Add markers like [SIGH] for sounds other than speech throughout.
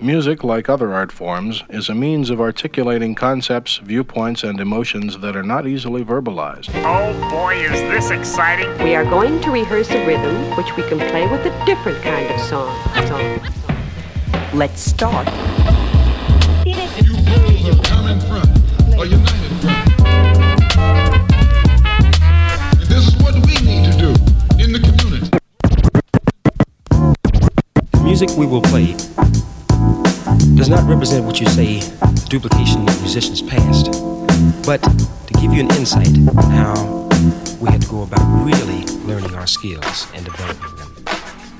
Music, like other art forms, is a means of articulating concepts, viewpoints, and emotions that are not easily verbalized. Oh boy, is this exciting! We are going to rehearse a rhythm which we can play with a different kind of song. song. Let's start. You fools of common front or united front. And this is what we need to do in the community. The music we will play does not represent what you say duplication of musicians past, but to give you an insight how we had to go about really learning our skills and developing them.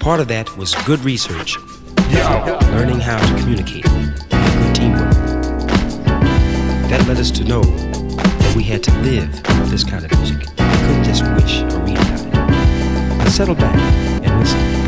Part of that was good research, learning how to communicate, and good teamwork. That led us to know that we had to live this kind of music. We couldn't just wish or read about it. Now settle back and listen.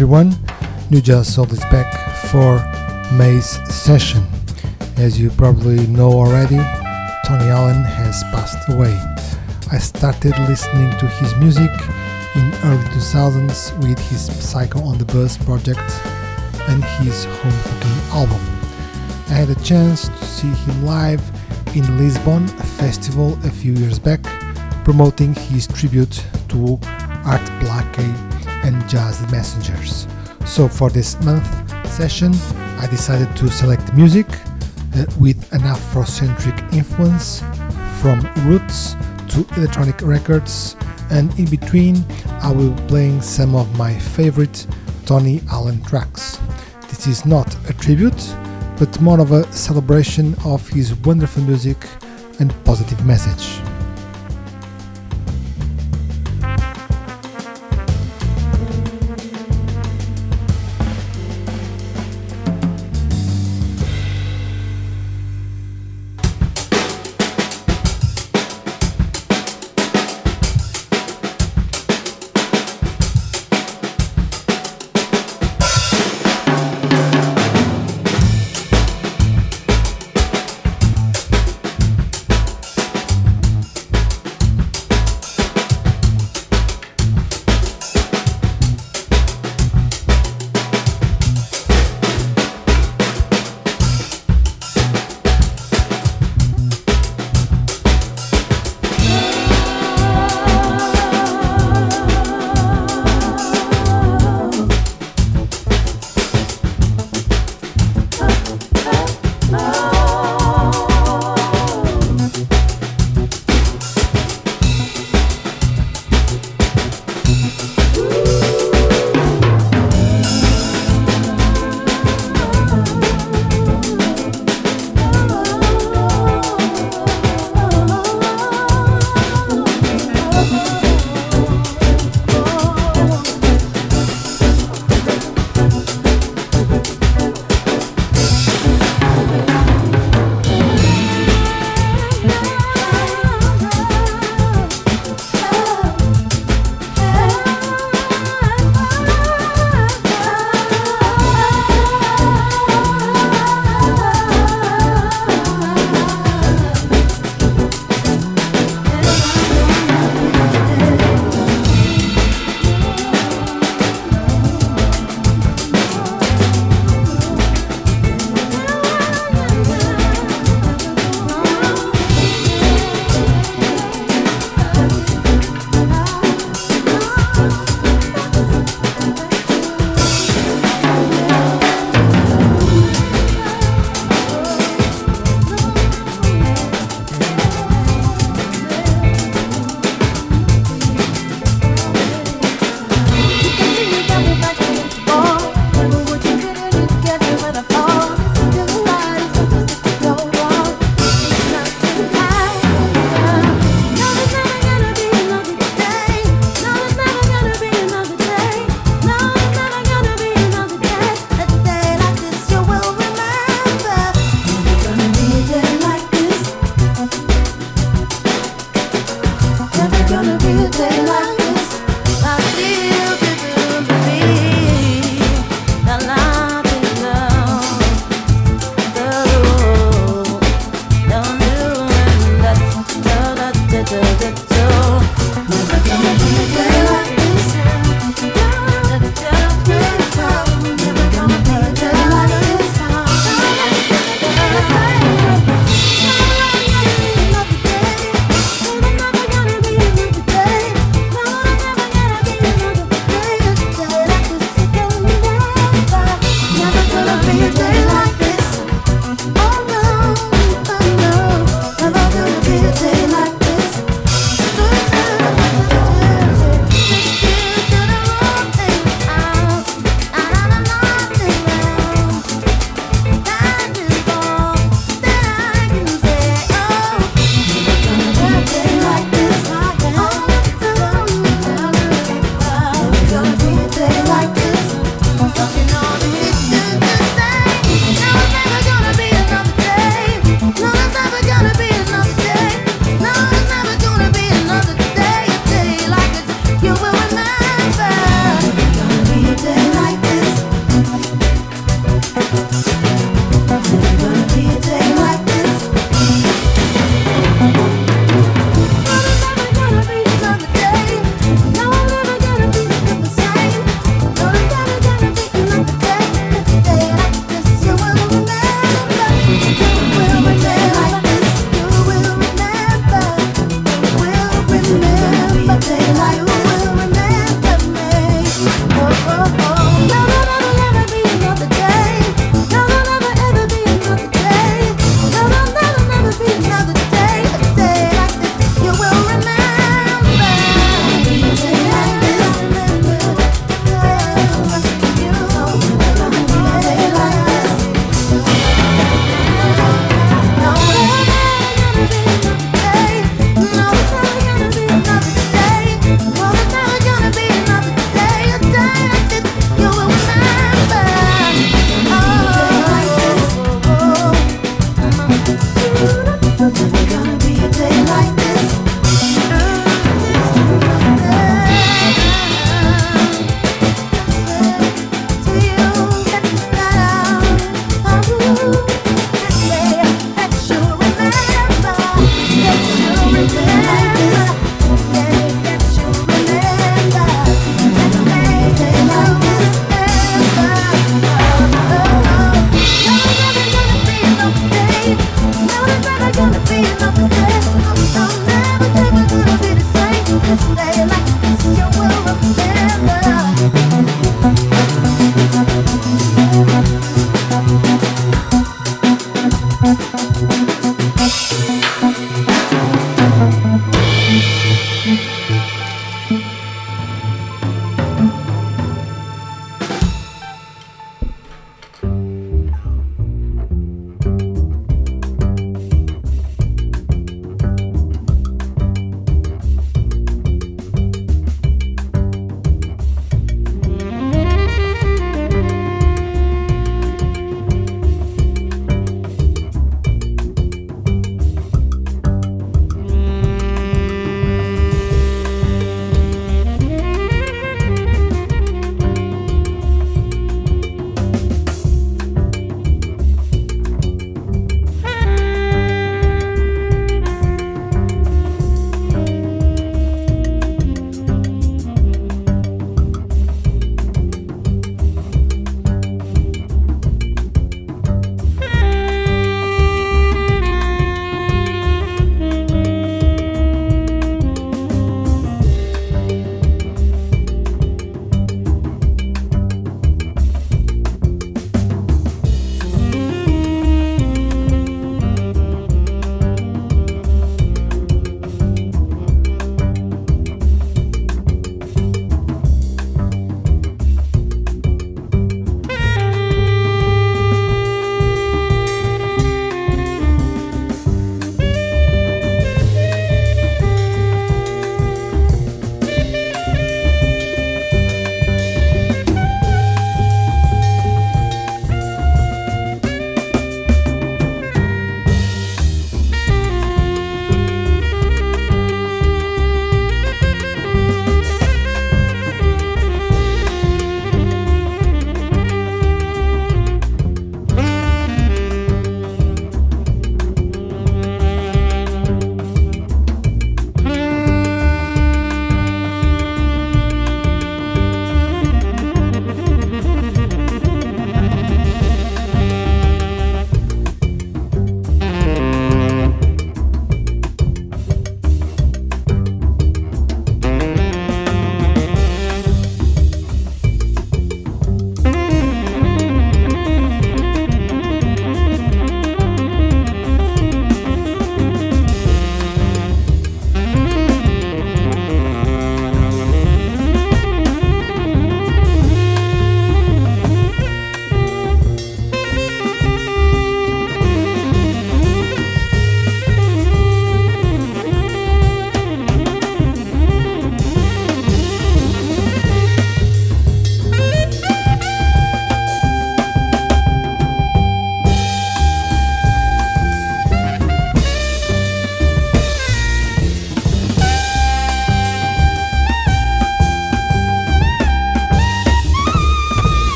Everyone, New Jazz Soul is back for May's session. As you probably know already, Tony Allen has passed away. I started listening to his music in early 2000s with his Psycho on the Bus project and his Home Cooking album. I had a chance to see him live in Lisbon a festival a few years back, promoting his tribute to Art Blakey and Jazz Messengers. So for this month session, I decided to select music uh, with an Afrocentric influence from roots to electronic records and in between I will be playing some of my favorite Tony Allen tracks. This is not a tribute, but more of a celebration of his wonderful music and positive message.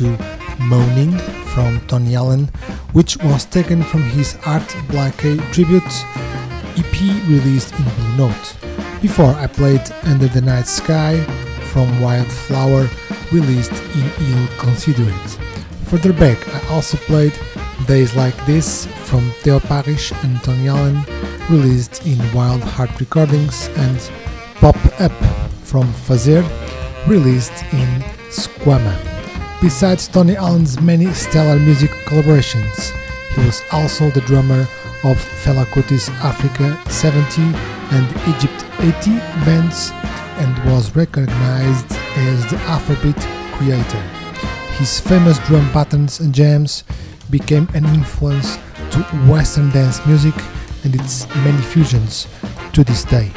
To Moaning from Tony Allen, which was taken from his Art Blakey tribute EP released in Blue Note. Before I played Under the Night Sky from Wildflower, released in Ill Considered. Further back, I also played Days Like This from Theo Parrish and Tony Allen, released in Wild Heart Recordings, and Pop Up from Fazer, released in Squama. Besides Tony Allen's many stellar music collaborations, he was also the drummer of Fela Kuti's Africa 70 and Egypt 80 bands and was recognized as the Afrobeat creator. His famous drum patterns and jams became an influence to Western dance music and its many fusions to this day.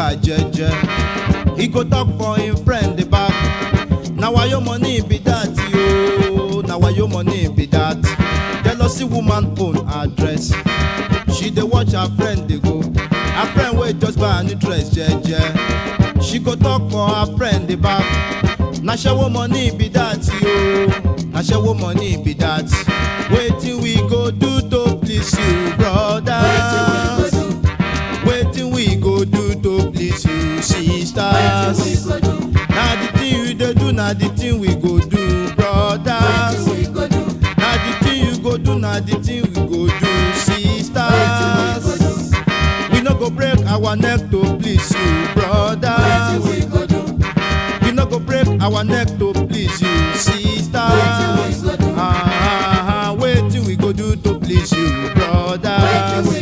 Car jeje. He go talk for him friend dey back. Na why your money be that yo? Na why your money be that? Jealousy woman own address. She dey watch her friend dey go. Her friend wey just buy a new dress jeje. She go talk for her friend dey back. Na shewo money be that yo. Na shewo money be that. Wetin we go do to please you, brother? Na the thing we go do, brothers. Na the thing you go do, na the thing we go do, sisters. We no go break our neck to please you, brothers. We no go break our neck to please you, sisters. Ah, ah, ah, wetin we go do to please you, brothers?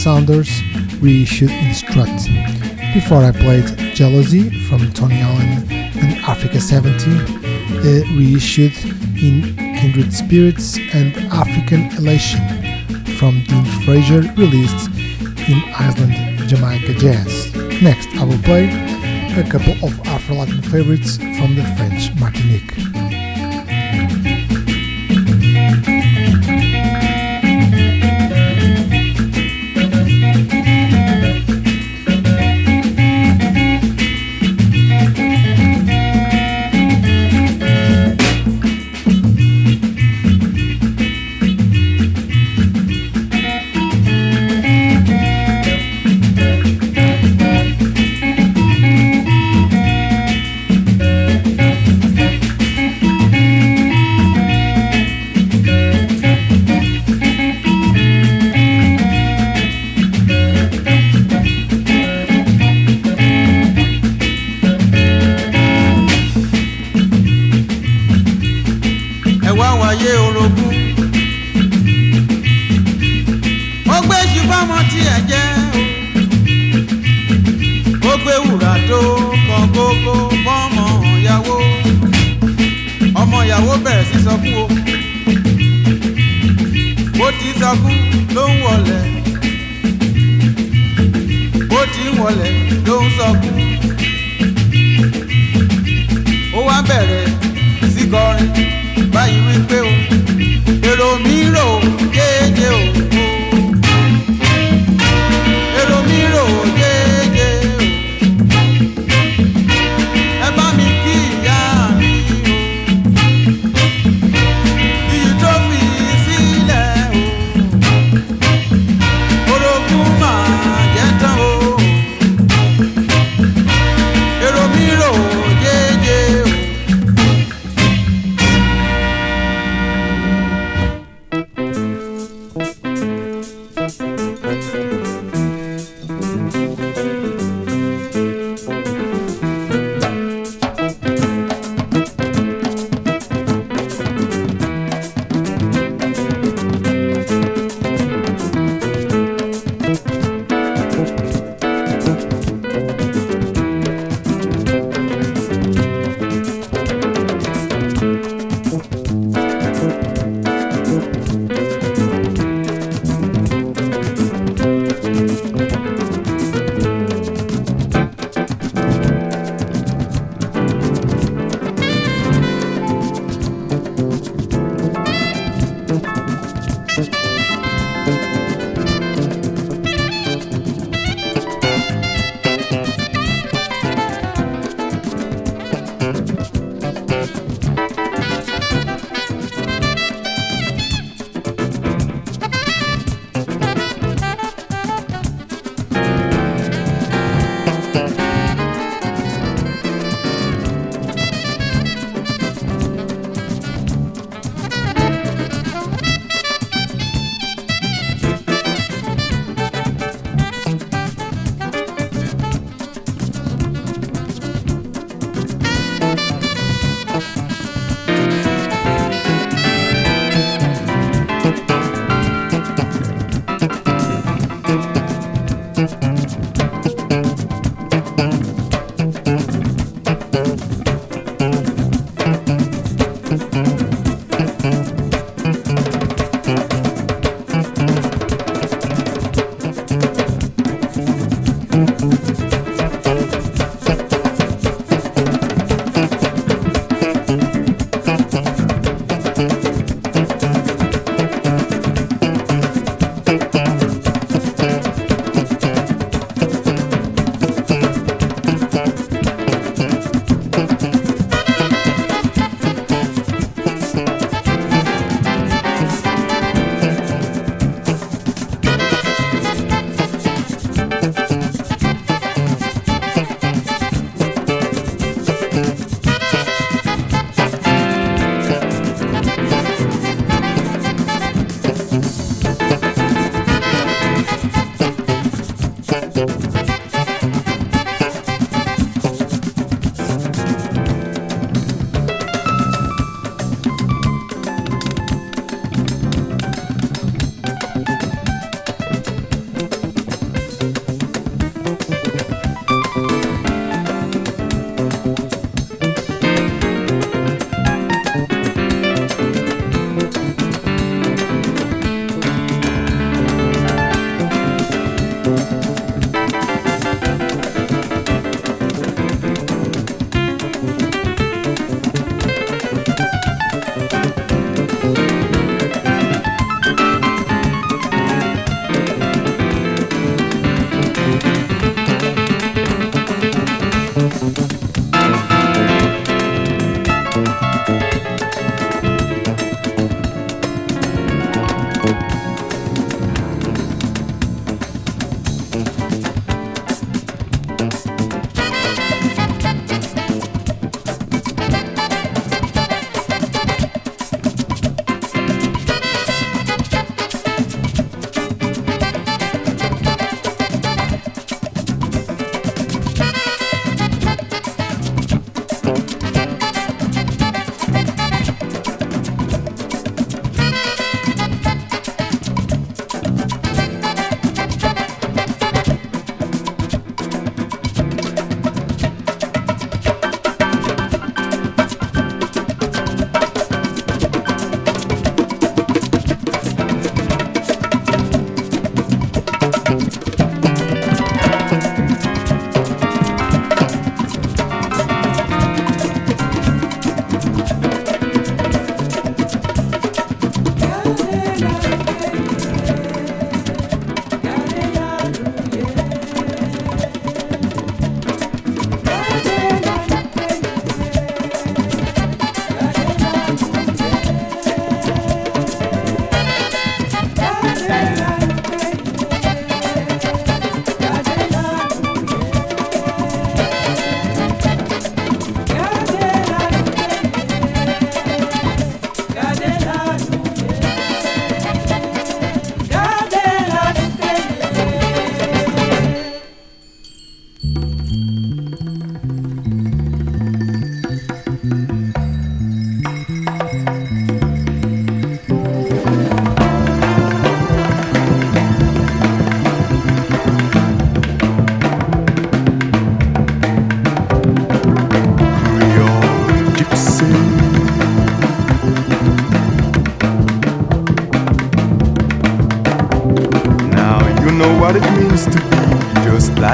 The Afro Sounders reissued in Strut. Before I played Jealousy from Tony Allen and Africa 70, uh, reissued in Kindred Spirits and African Elation from Dean Fraser, released in Island Jamaica Jazz. Next, I will play a couple of Afro Latin favorites from the French Martinique.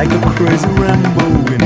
Like a crazy Rambo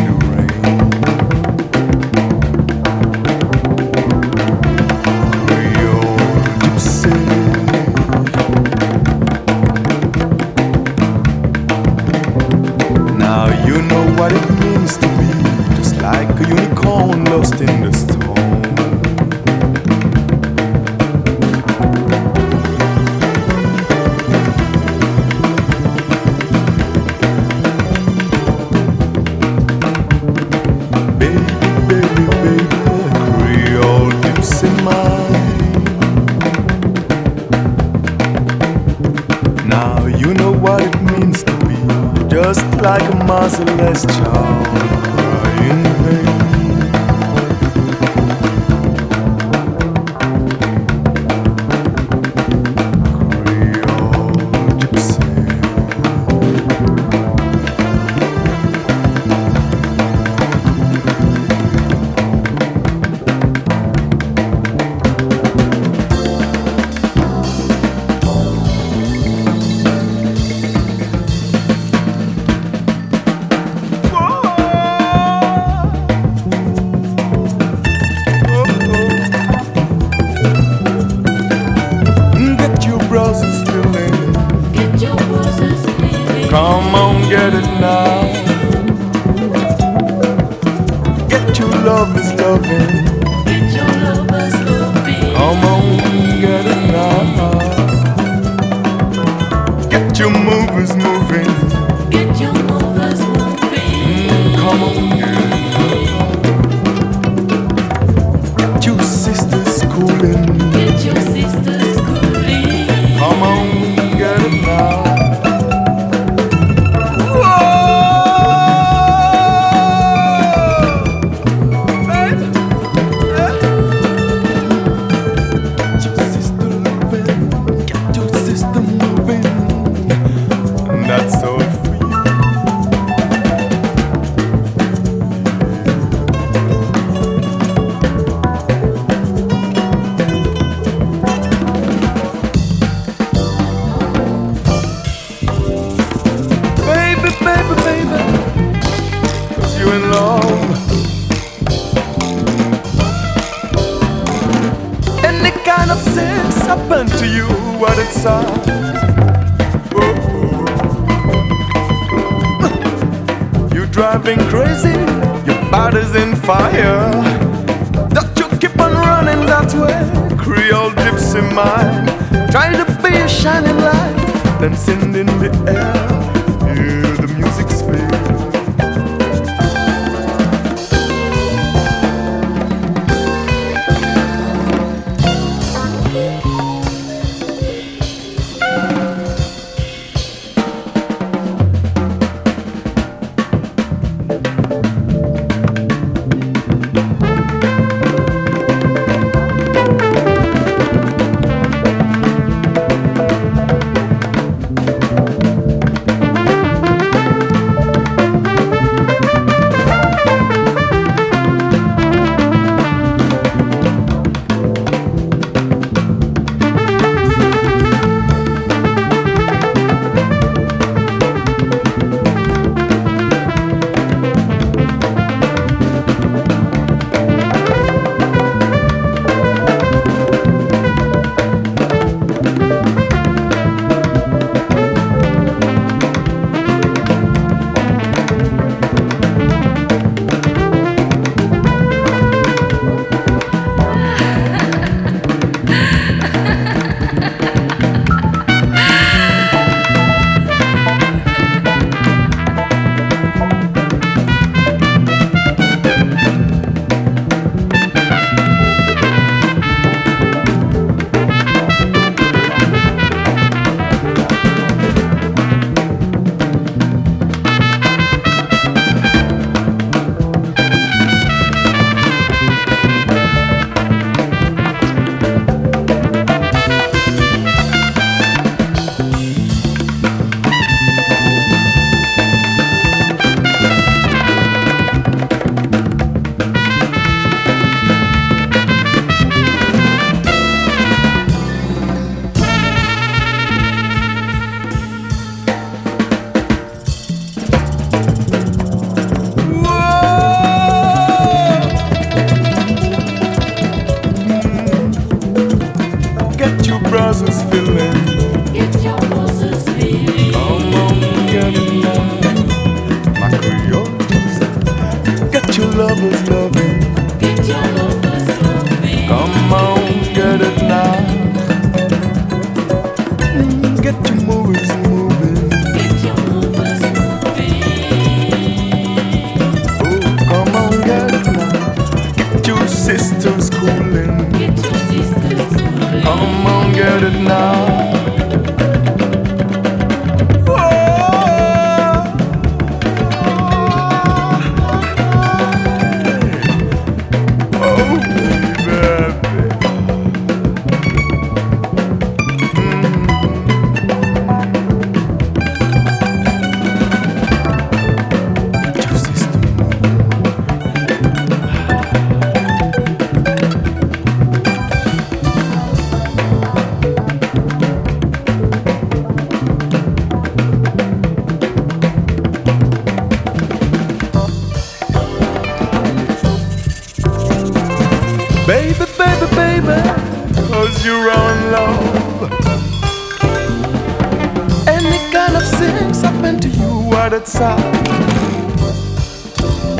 crowded side.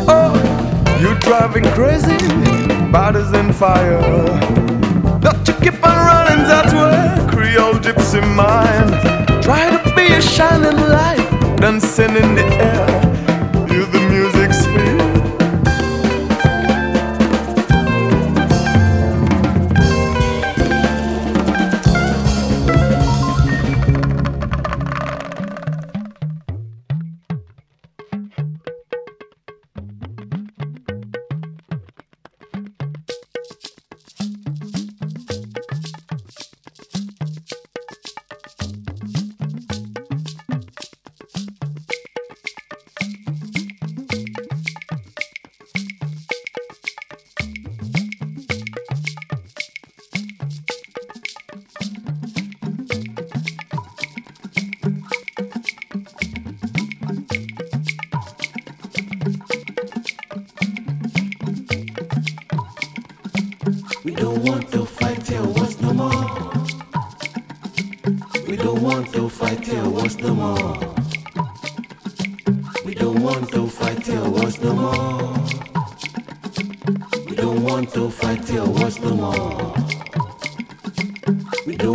Oh, you're driving crazy, bodies in fire. Not you keep on running that's where Creole gypsy mind. Try to be a shining light, dancing in the air.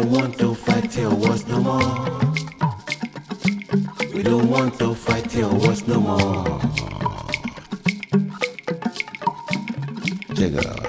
don't want to fight till what's no more. We don't want to fight till what's no more. Check it out.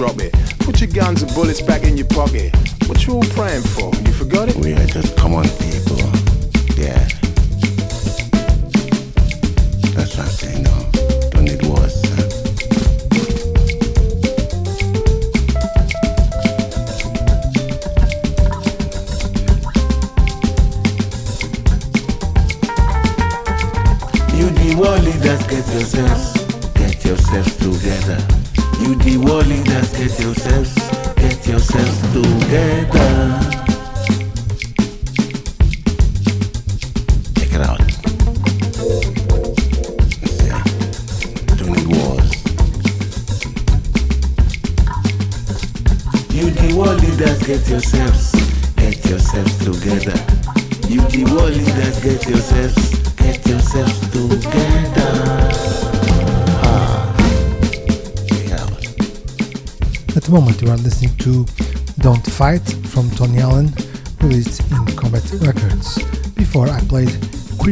drop it.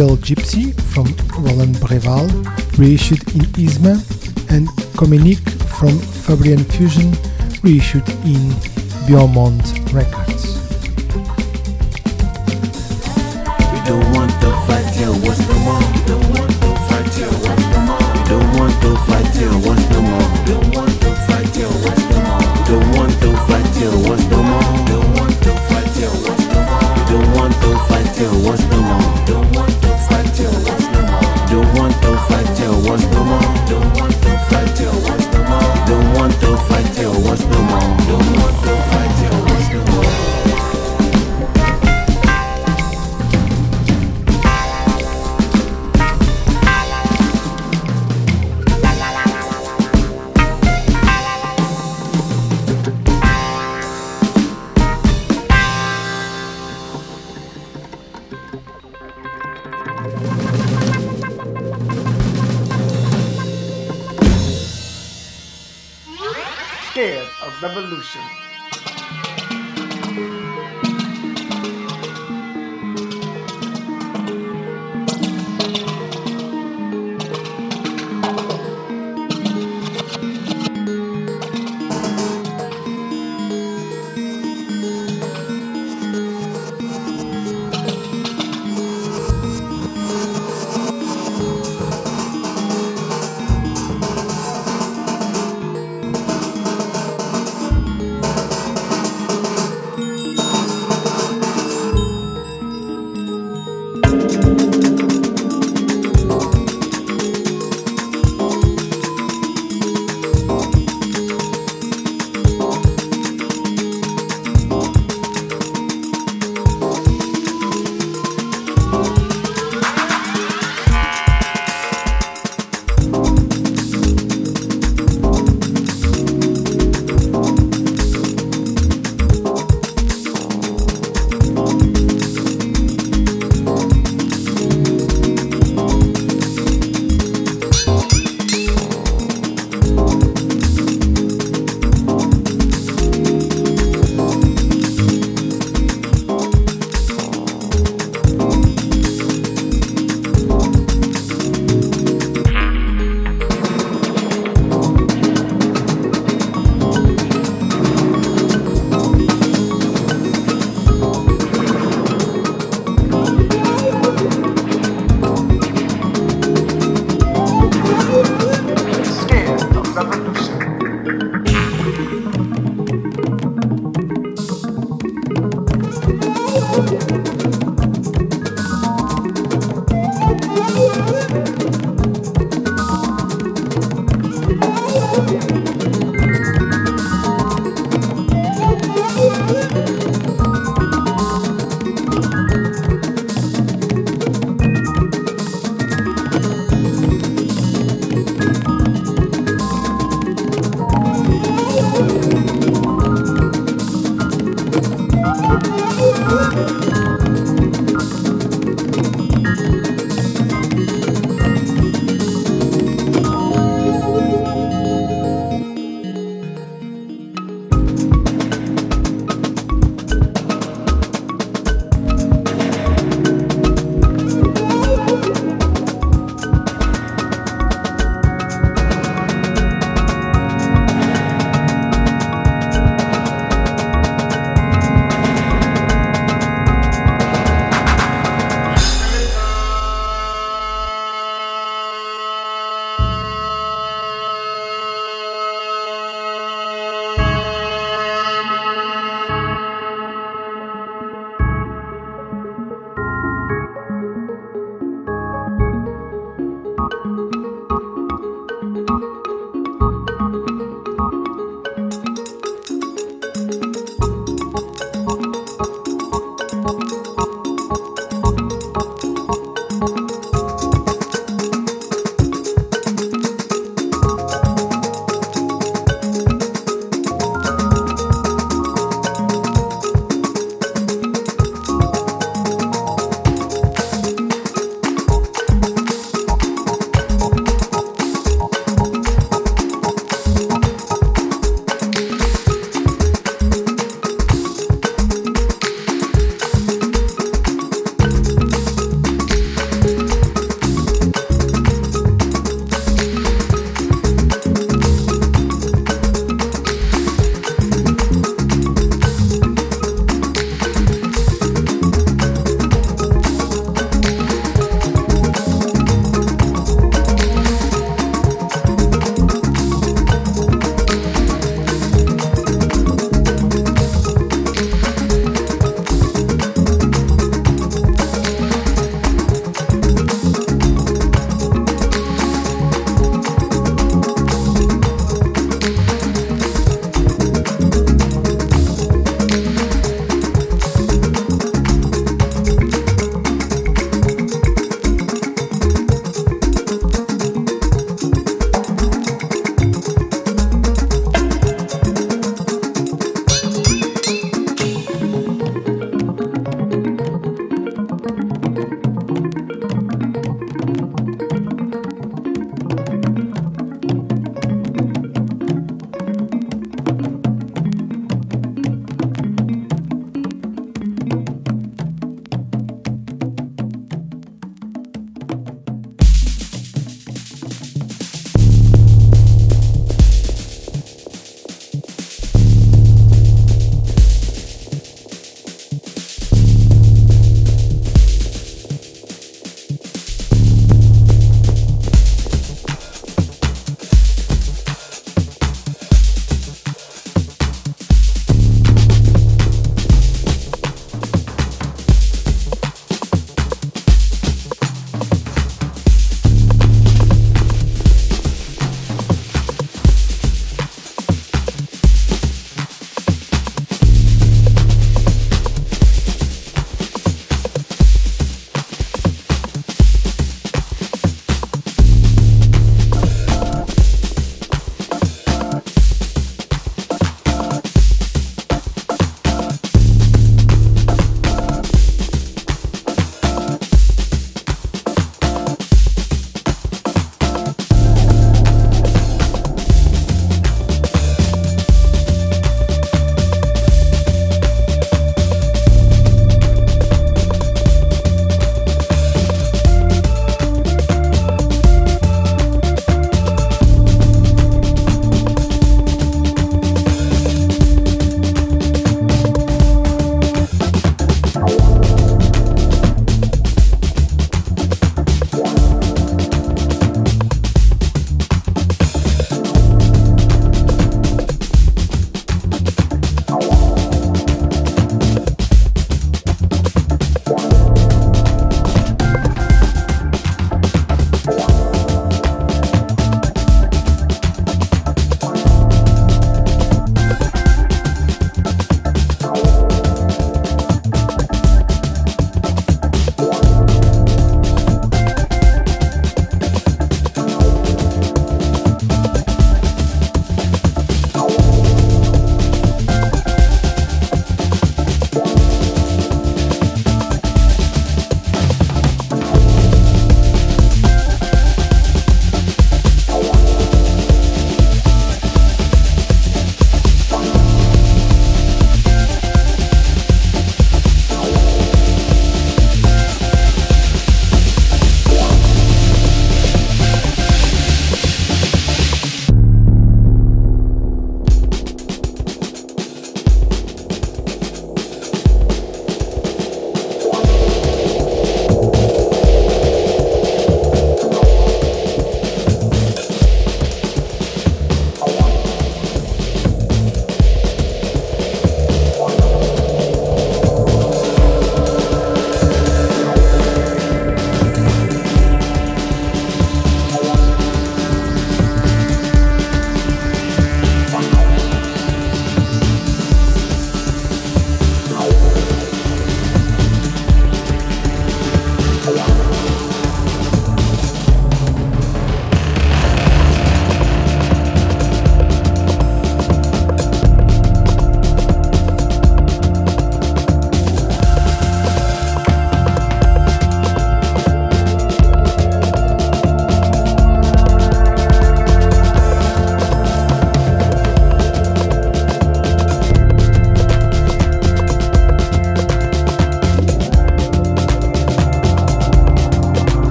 Creole Gypsy from Roland Brival, reissued in Isma, and Comenique from Fabrian Fusion, reissued in Beaumont Records.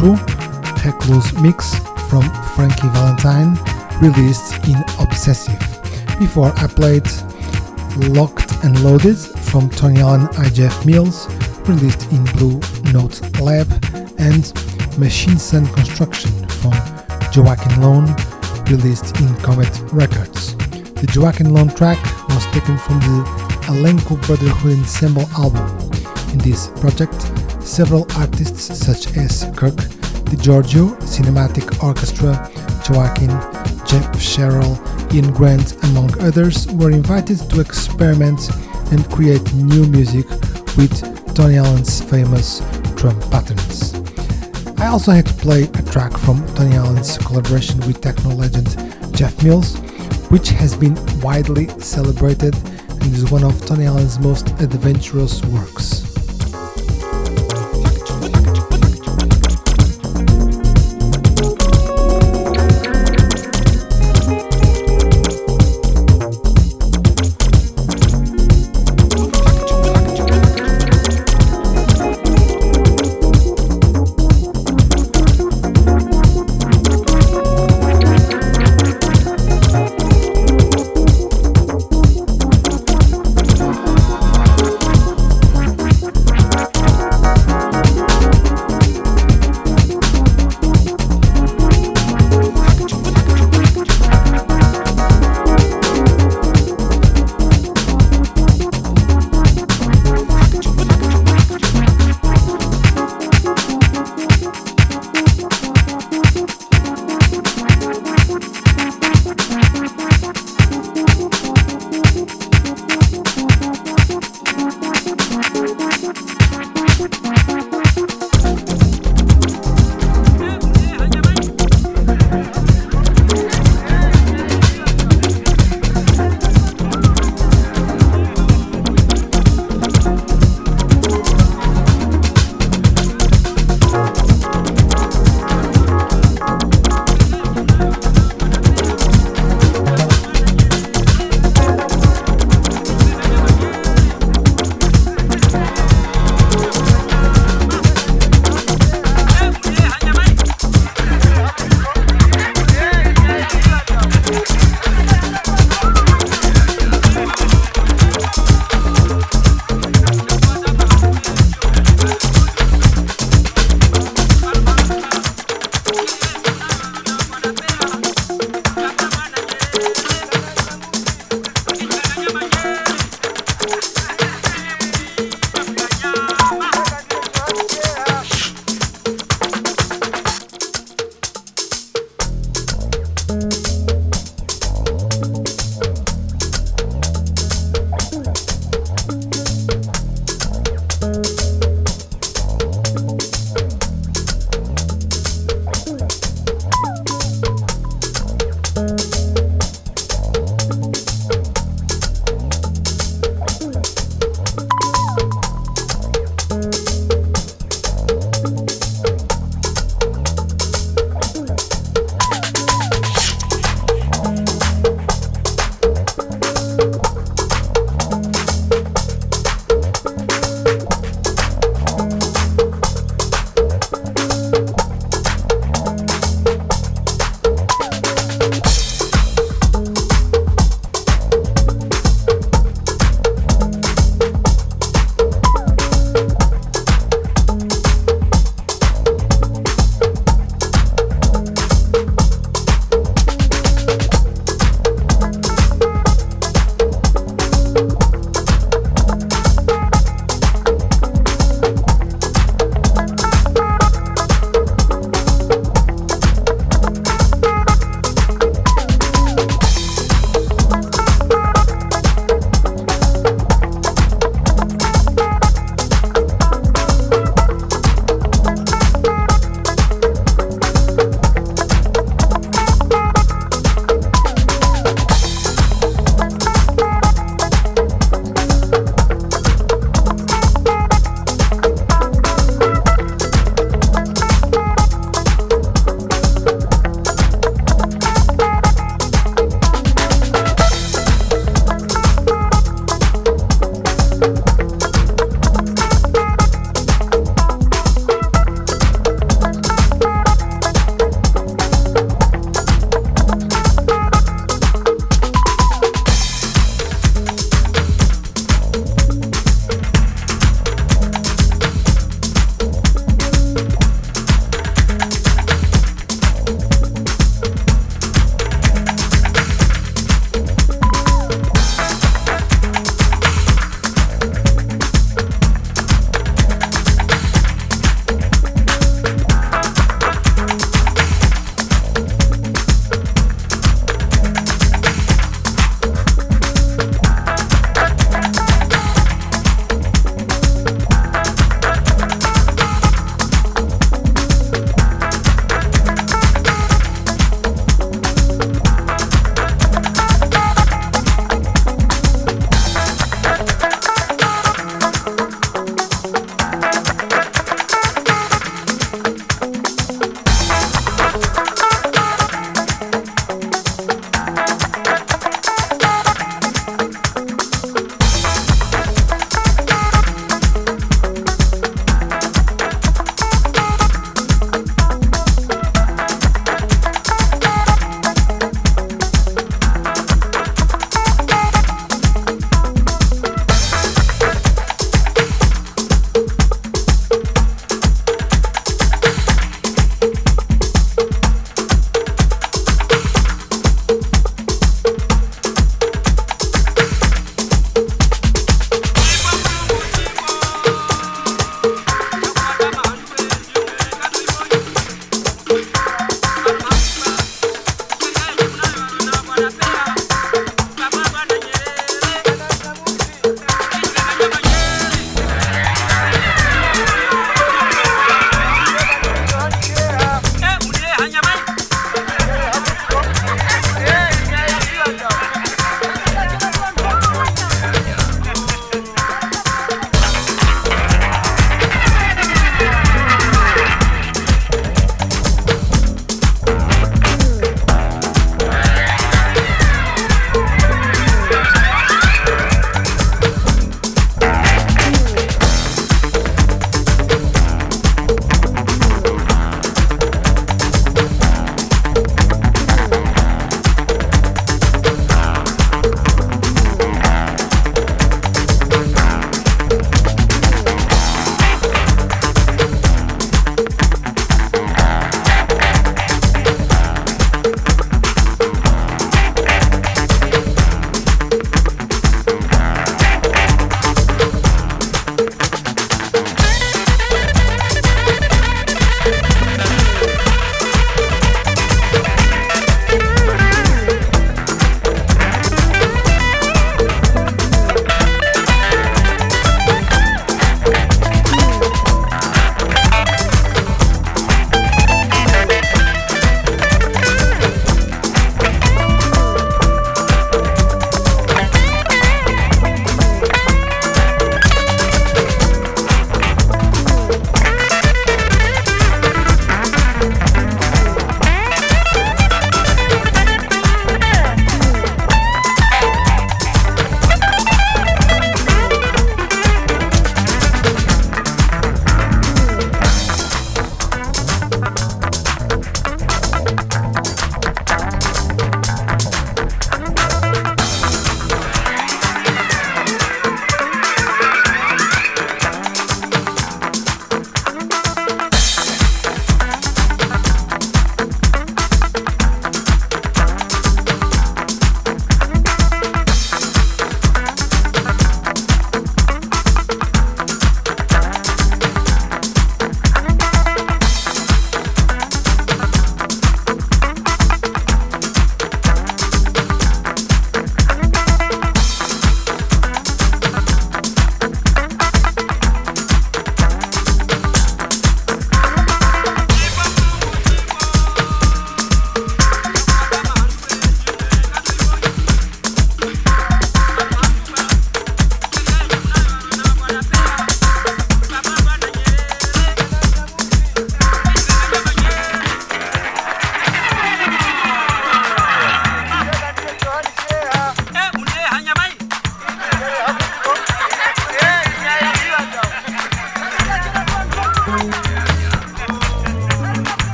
True, Recluse mix from Frankie Valentine, released in Obsessive. Before I played Locked and Loaded from Tony Allen I. Jeff Mills, released in Blue Note Lab, and Machine Sun Construction from Joaquin Lone, released in Comet Records. The Joaquin Lone track was taken from the Alenco Brotherhood Ensemble album. In this project, several artists such as Kirk DiGiorgio, Cinematic Orchestra, Joaquin, Jeff Sherrill, Ian Grant, among others, were invited to experiment and create new music with Tony Allen's famous drum patterns. I also had to play a track from Tony Allen's collaboration with techno legend Jeff Mills, which has been widely celebrated and is one of Tony Allen's most adventurous works.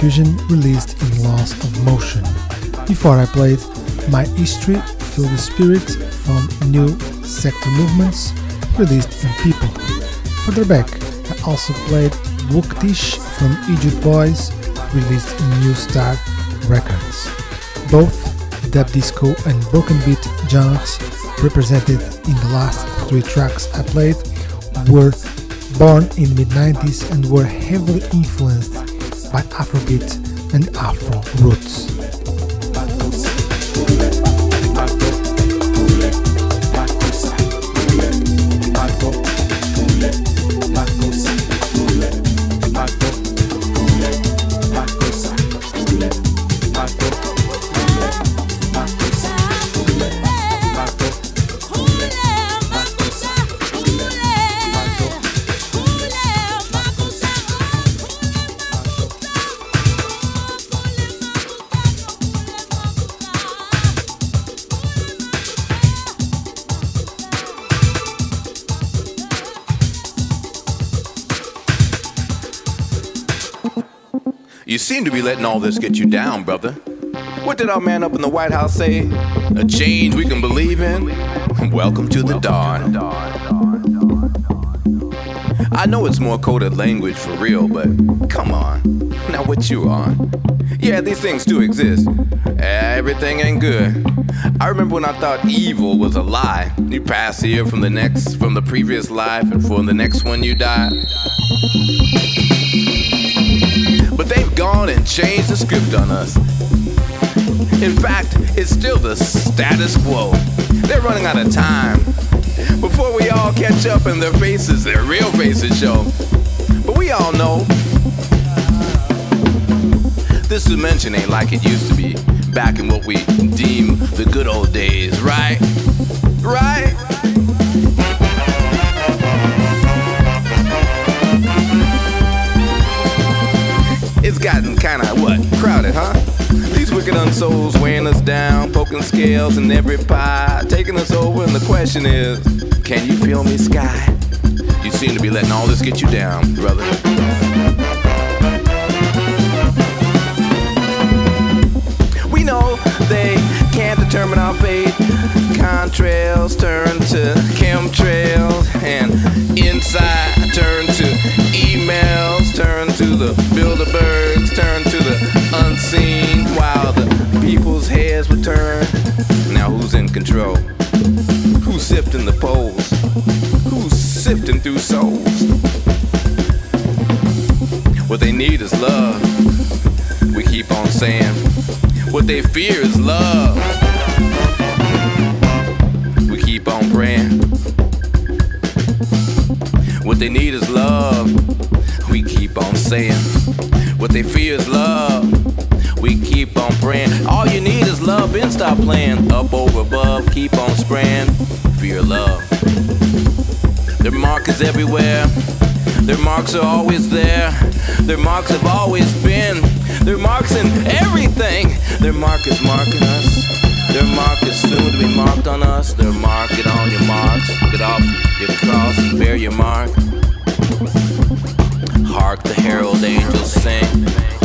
Fusion released in Laws of Motion. Before I played My History, Feel the Spirit from New Sector Movements released in People. Further back, I also played Wuktish from Egypt Boys released in New Star Records. Both dub disco and broken beat genres represented in the last three tracks I played were born in the mid 90s and were heavily influenced by Afrobeat and Afro roots. Seem to be letting all this get you down, brother. What did our man up in the White House say? A change we can believe in? [LAUGHS] Welcome to the dawn. I know it's more coded language for real, but come on. Now what you on? Yeah, these things do exist. Everything ain't good. I remember when I thought evil was a lie. You pass here from the next, from the previous life, and for the next one you die. Gone and changed the script on us. In fact, it's still the status quo. They're running out of time. Before we all catch up and their faces, their real faces show. But we all know this dimension ain't like it used to be. Back in what we deem the good old days, right? Right? Gotten kinda what? Crowded, huh? These wicked unsouls weighing us down, poking scales in every pie, taking us over, and the question is, can you feel me, sky? You seem to be letting all this get you down, brother. Our fate. Contrails turn to chemtrails, and inside turn to emails, turn to the Bilderbergs, turn to the unseen, while the people's heads would turn. Now who's in control? Who's sifting the polls? Who's sifting through souls? What they need is love. We keep on saying. What they fear is love. Praying. What they need is love. We keep on saying. What they fear is love. We keep on praying. All you need is love and stop playing. Up over above, keep on spraying. Fear love. Their mark is everywhere. Their marks are always there. Their marks have always been. Their marks in everything. Their mark is marking us. Their mark is soon to be marked on us. Their mark, get on your marks. Get off your cross, bear your mark. Hark the herald angels sing.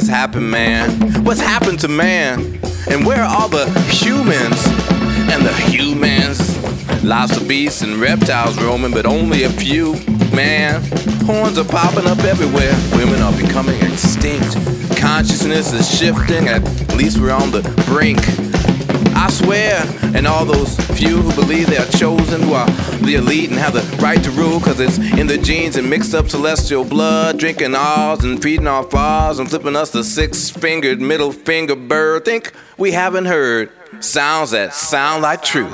Has happened, man? What's happened to man? And where are all the humans? And the humans? Lots of beasts and reptiles roaming, but only a few, man. Horns are popping up everywhere. Women are becoming extinct. Consciousness is shifting, at least we're on the brink. I swear, and all those few who believe they are chosen, who are the elite and have the right to rule, cause it's in the genes and mixed up celestial blood, drinking ours and feeding our fathers and flipping us the six fingered middle finger bird. Think we haven't heard sounds that sound like truth.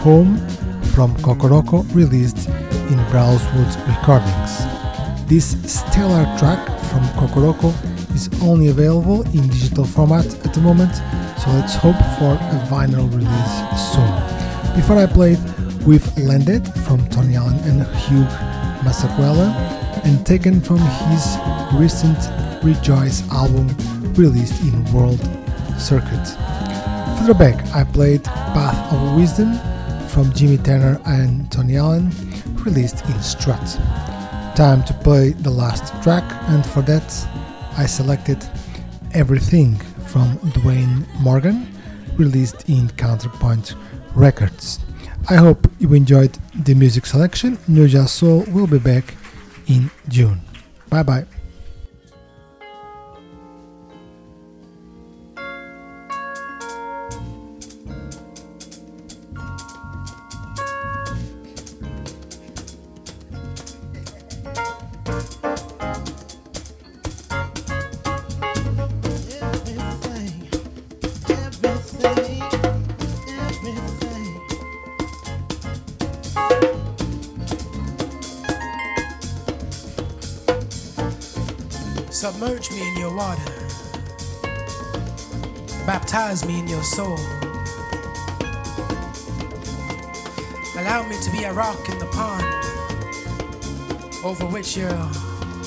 Home from Kokoroko, released in Brownswood Recordings. This stellar track from Kokoroko is only available in digital format at the moment, so let's hope for a vinyl release soon. Before I played we've Landed from Tony Allen and Hugh Masekela, and taken from his recent Rejoice album released in World Circuit. Further back, I played Path of Wisdom from Jimmy Tenor and Tony Allen, released in Strut. Time to play the last track, and for that, I selected Everything from Dwayne Morgan, released in Counterpoint Records. I hope you enjoyed the music selection. New Jazz Soul will be back in June. Bye bye. Over which your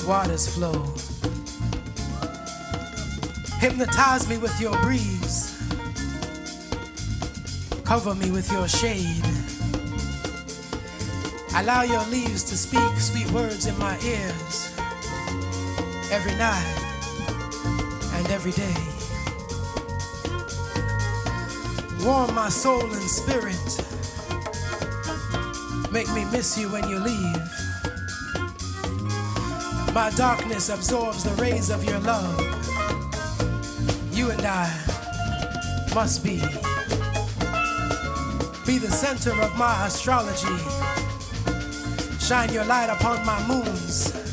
waters flow. Hypnotize me with your breeze. Cover me with your shade. Allow your leaves to speak sweet words in my ears every night and every day. Warm my soul and spirit. Make me miss you when you leave. My darkness absorbs the rays of your love. You and I must be. Be the center of my astrology. Shine your light upon my moons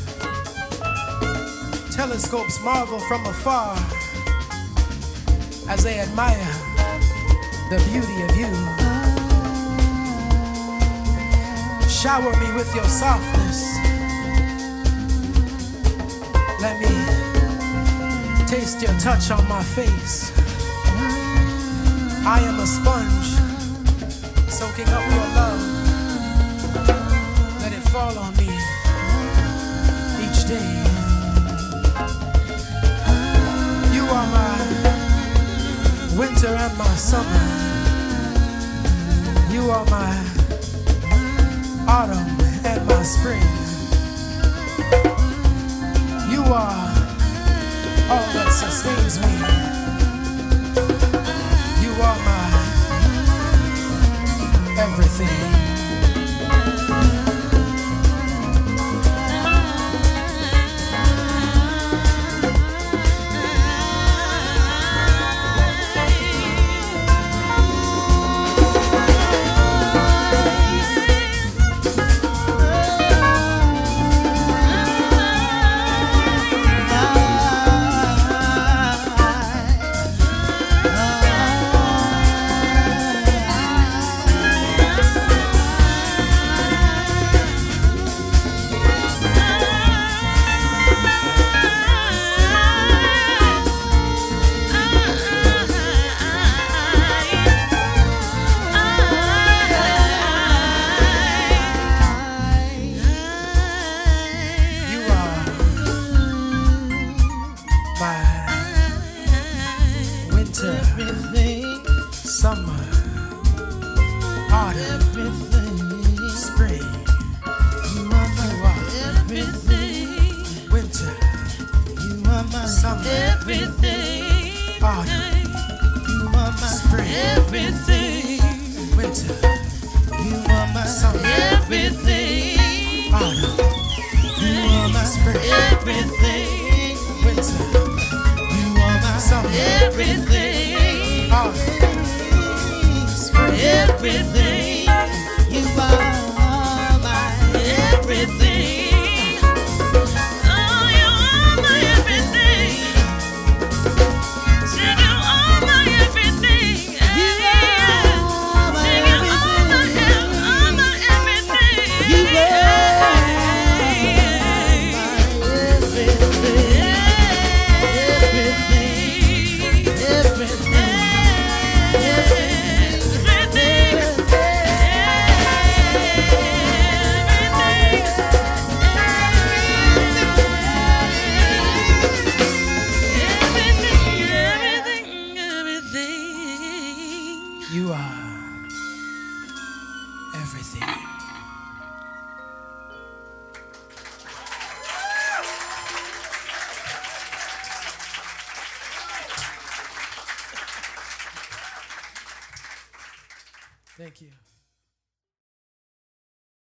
telescopes marvel from afar as they admire the beauty of you. Shower me with your softness. Taste your touch on my face. Mm, I am a sponge soaking up your love. Let it fall on me each day. Mm, you are my winter and my summer. Mm, you are my autumn and my spring. You are sustains me. You are my everything. Everything.